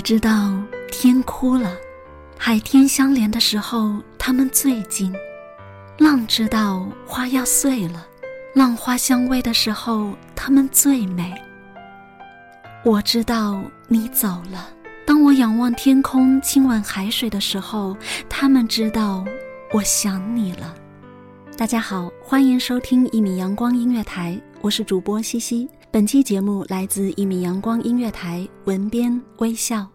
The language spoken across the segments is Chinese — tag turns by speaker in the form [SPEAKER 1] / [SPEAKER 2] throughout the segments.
[SPEAKER 1] 知道天哭了，海天相连的时候，他们最近；浪知道花要碎了，浪花相偎的时候，他们最美。我知道你走了，当我仰望天空，亲吻海水的时候，他们知道我想你了。大家好，欢迎收听一米阳光音乐台，我是主播西西。本期节目来自一米阳光音乐台，文编微笑。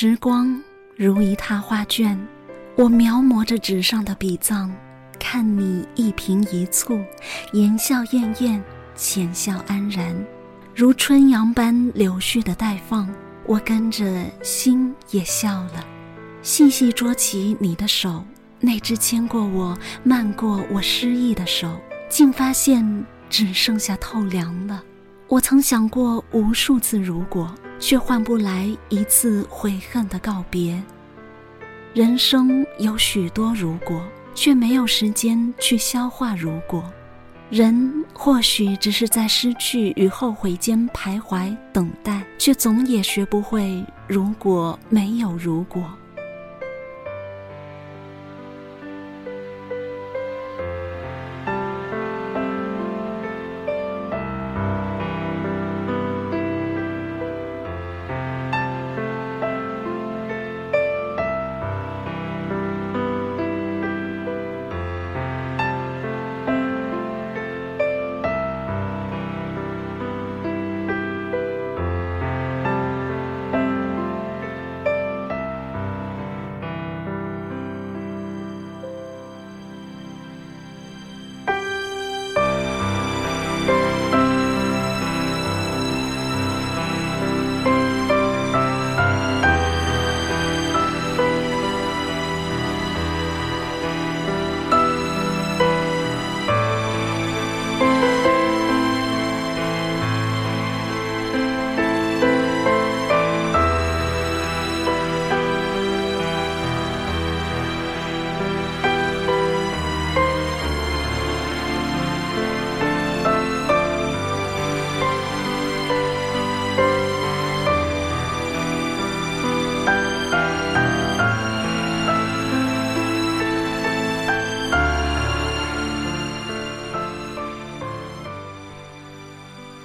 [SPEAKER 1] 时光如一沓画卷，我描摹着纸上的笔藏，看你一颦一蹙，言笑晏晏，浅笑安然，如春阳般柳絮的待放。我跟着心也笑了，细细捉起你的手，那只牵过我、漫过我诗意的手，竟发现只剩下透凉了。我曾想过无数次如果。却换不来一次悔恨的告别。人生有许多如果，却没有时间去消化如果。人或许只是在失去与后悔间徘徊等待，却总也学不会如果没有如果。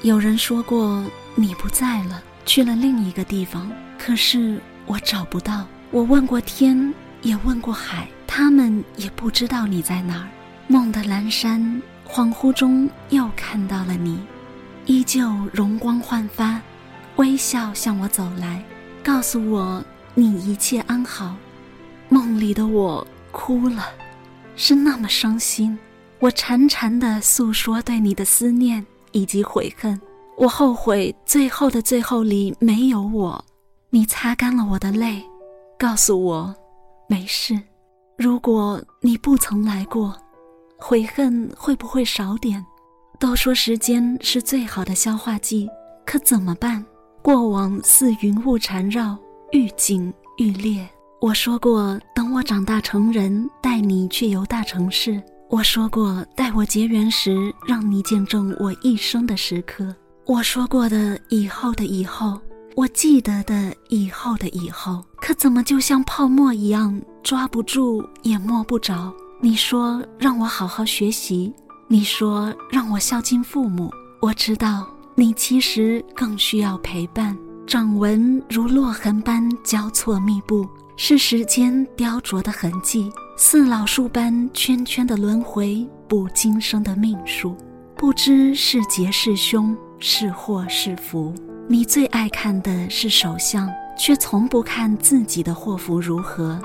[SPEAKER 1] 有人说过你不在了，去了另一个地方，可是我找不到。我问过天，也问过海，他们也不知道你在哪儿。梦的阑珊，恍惚中又看到了你，依旧容光焕发，微笑向我走来，告诉我你一切安好。梦里的我哭了，是那么伤心。我潺潺地诉说对你的思念以及悔恨，我后悔最后的最后里没有我。你擦干了我的泪，告诉我没事。如果你不曾来过，悔恨会不会少点？都说时间是最好的消化剂，可怎么办？过往似云雾缠绕，愈紧愈烈。我说过，等我长大成人，带你去游大城市。我说过，待我结缘时，让你见证我一生的时刻。我说过的以后的以后，我记得的以后的以后，可怎么就像泡沫一样，抓不住也摸不着？你说让我好好学习，你说让我孝敬父母。我知道你其实更需要陪伴。掌纹如落痕般交错密布，是时间雕琢的痕迹。似老树般圈圈的轮回，不今生的命数。不知是劫是凶，是祸是福。你最爱看的是手相，却从不看自己的祸福如何。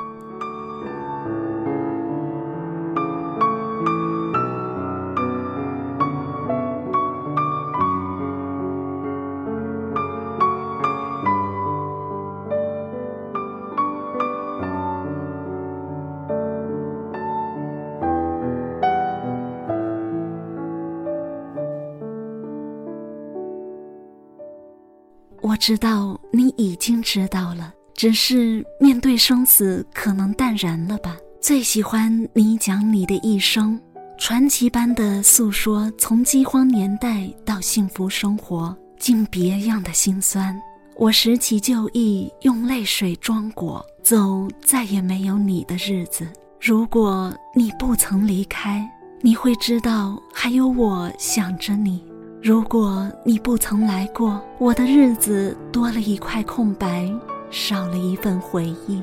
[SPEAKER 1] 我知道你已经知道了，只是面对生死，可能淡然了吧。最喜欢你讲你的一生，传奇般的诉说，从饥荒年代到幸福生活，竟别样的心酸。我拾起旧忆，用泪水装裹，走再也没有你的日子。如果你不曾离开，你会知道还有我想着你。如果你不曾来过，我的日子多了一块空白，少了一份回忆。